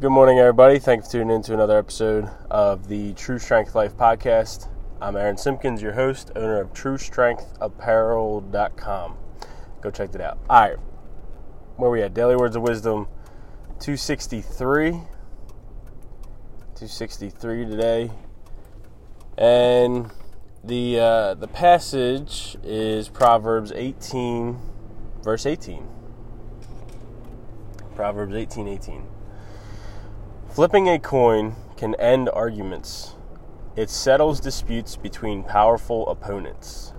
Good morning, everybody. Thanks for tuning in to another episode of the True Strength Life podcast. I'm Aaron Simpkins, your host, owner of TrueStrengthApparel.com. Go check that out. All right, where we at? Daily Words of Wisdom 263. 263 today. And the uh, the passage is Proverbs 18, verse 18. Proverbs 18, 18. Flipping a coin can end arguments. It settles disputes between powerful opponents.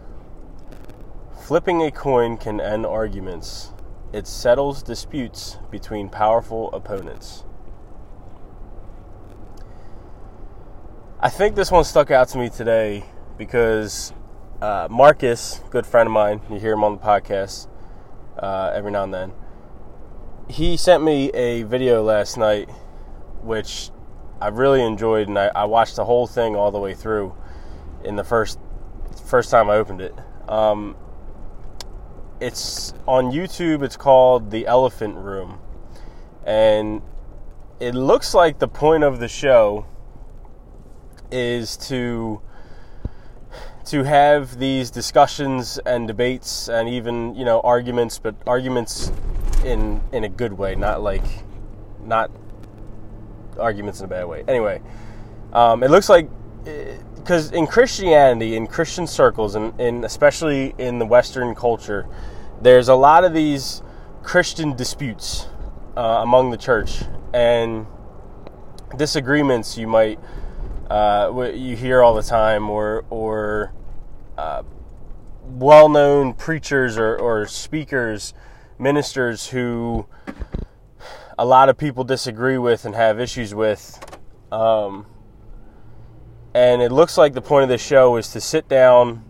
Flipping a coin can end arguments. It settles disputes between powerful opponents. I think this one stuck out to me today because uh, Marcus, good friend of mine, you hear him on the podcast uh, every now and then. He sent me a video last night, which I really enjoyed, and I, I watched the whole thing all the way through in the first first time I opened it. Um, it's on YouTube. It's called The Elephant Room, and it looks like the point of the show is to to have these discussions and debates and even you know arguments but arguments in in a good way not like not arguments in a bad way. Anyway um, it looks like because in christianity in christian circles and, and especially in the western culture there's a lot of these christian disputes uh, among the church and disagreements you might uh, you hear all the time, or or uh, well-known preachers or, or speakers, ministers who a lot of people disagree with and have issues with. Um, and it looks like the point of this show is to sit down,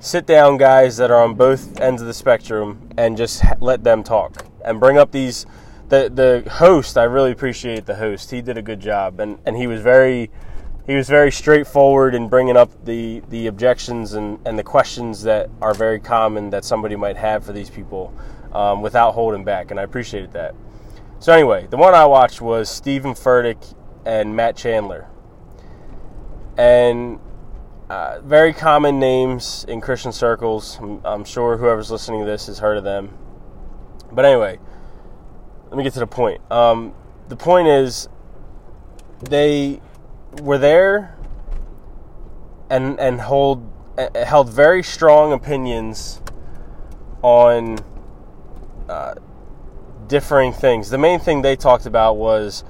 sit down guys that are on both ends of the spectrum, and just let them talk and bring up these. The the host, I really appreciate the host. He did a good job, and and he was very he was very straightforward in bringing up the, the objections and, and the questions that are very common that somebody might have for these people um, without holding back, and I appreciated that. So, anyway, the one I watched was Steven Furtick and Matt Chandler. And uh, very common names in Christian circles. I'm, I'm sure whoever's listening to this has heard of them. But anyway, let me get to the point. Um, the point is, they were there and and hold uh, held very strong opinions on uh, differing things. The main thing they talked about was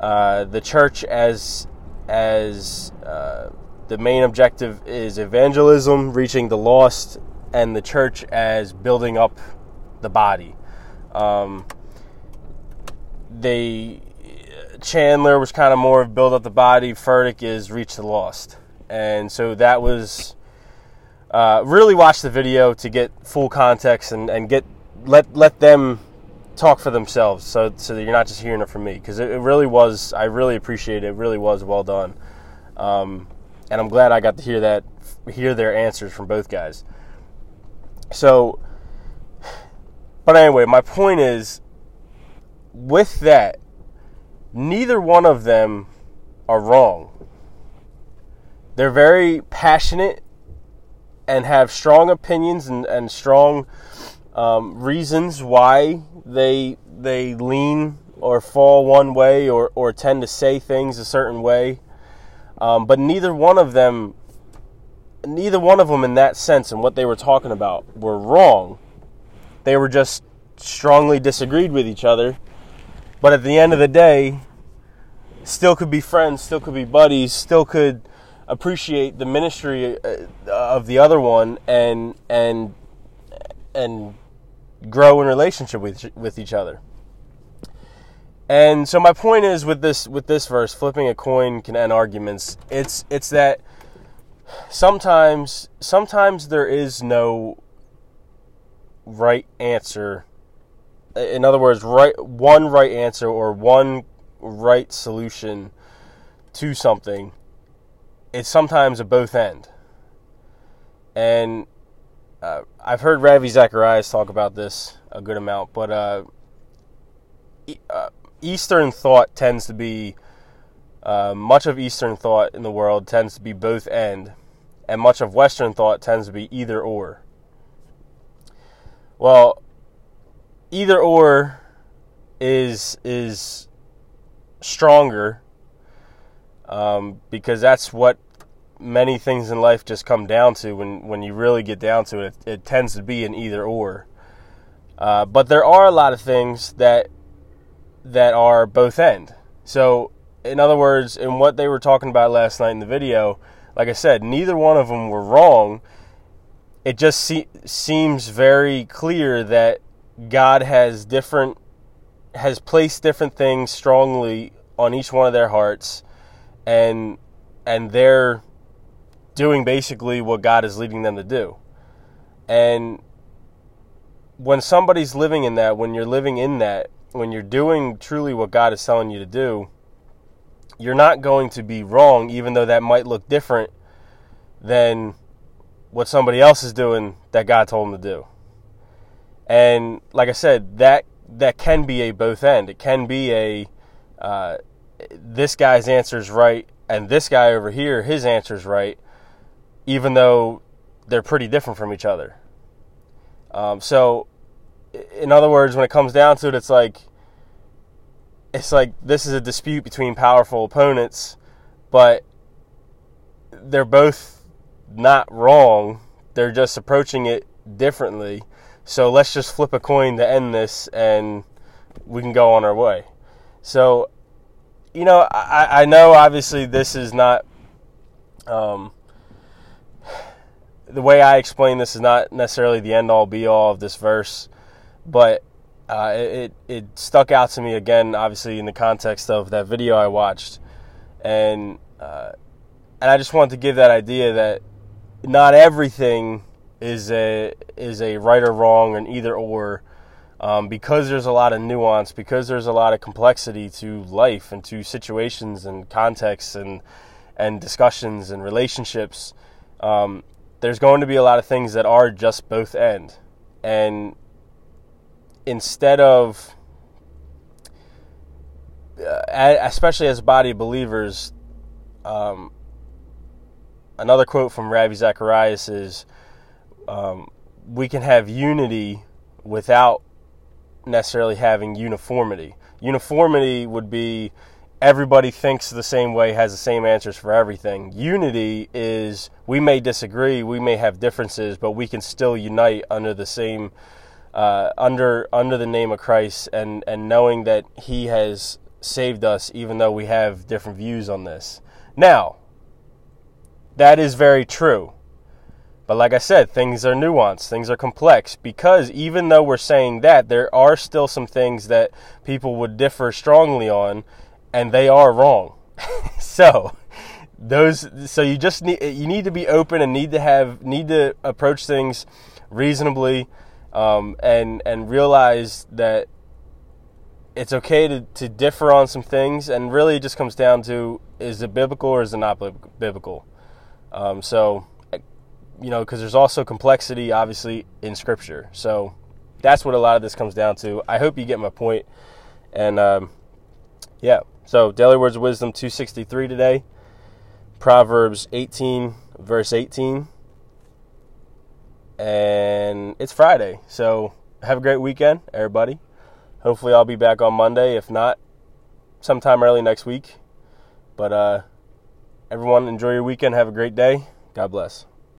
uh, the church as as uh, the main objective is evangelism, reaching the lost, and the church as building up the body. Um, they Chandler was kind of more of build up the body. Furtick is reach the lost, and so that was uh, really watch the video to get full context and, and get let let them talk for themselves. So so that you're not just hearing it from me because it, it, really was. I really appreciate it. It really was well done, um, and I'm glad I got to hear that hear their answers from both guys. So, but anyway, my point is with that neither one of them are wrong. They're very passionate and have strong opinions and, and strong um, reasons why they they lean or fall one way or, or tend to say things a certain way. Um, but neither one of them, neither one of them in that sense and what they were talking about were wrong. They were just strongly disagreed with each other but at the end of the day, still could be friends, still could be buddies, still could appreciate the ministry uh, of the other one and and and grow in relationship with with each other. And so my point is with this with this verse, flipping a coin can end arguments. It's it's that sometimes sometimes there is no right answer in other words, right one right answer or one right solution to something. It's sometimes a both end. And uh, I've heard Ravi Zacharias talk about this a good amount, but uh, uh, Eastern thought tends to be uh, much of Eastern thought in the world tends to be both end, and much of Western thought tends to be either or. Well, either or is is stronger um, because that's what many things in life just come down to when when you really get down to it. It, it tends to be an either or. Uh, but there are a lot of things that that are both end. So, in other words, in what they were talking about last night in the video, like I said, neither one of them were wrong. It just se- seems very clear that God has different has placed different things strongly on each one of their hearts and and they're doing basically what God is leading them to do. And when somebody's living in that, when you're living in that, when you're doing truly what God is telling you to do, you're not going to be wrong, even though that might look different than what somebody else is doing that God told them to do. And like I said, that that can be a both end. It can be a uh, this guy's answer is right, and this guy over here, his answer is right, even though they're pretty different from each other. Um, so, in other words, when it comes down to it, it's like it's like this is a dispute between powerful opponents, but they're both not wrong. They're just approaching it differently. So let's just flip a coin to end this, and we can go on our way. So, you know, I, I know obviously this is not. Um, the way I explain this is not necessarily the end all be all of this verse, but uh, it it stuck out to me again, obviously in the context of that video I watched, and uh, and I just wanted to give that idea that not everything is a is a right or wrong and either or, um, because there's a lot of nuance, because there's a lot of complexity to life and to situations and contexts and and discussions and relationships. Um, there's going to be a lot of things that are just both end. And instead of, uh, especially as body believers, um, another quote from Ravi Zacharias is, um, we can have unity without necessarily having uniformity. Uniformity would be everybody thinks the same way, has the same answers for everything. Unity is we may disagree, we may have differences, but we can still unite under the same uh, under under the name of Christ and and knowing that He has saved us, even though we have different views on this. Now, that is very true. But like I said, things are nuanced, things are complex because even though we're saying that, there are still some things that people would differ strongly on and they are wrong. so those so you just need you need to be open and need to have need to approach things reasonably um, and and realize that it's okay to, to differ on some things and really it just comes down to is it biblical or is it not biblical um, so you know because there's also complexity obviously in scripture so that's what a lot of this comes down to i hope you get my point. and um, yeah so, Daily Words of Wisdom 263 today, Proverbs 18, verse 18. And it's Friday. So, have a great weekend, everybody. Hopefully, I'll be back on Monday. If not, sometime early next week. But, uh, everyone, enjoy your weekend. Have a great day. God bless.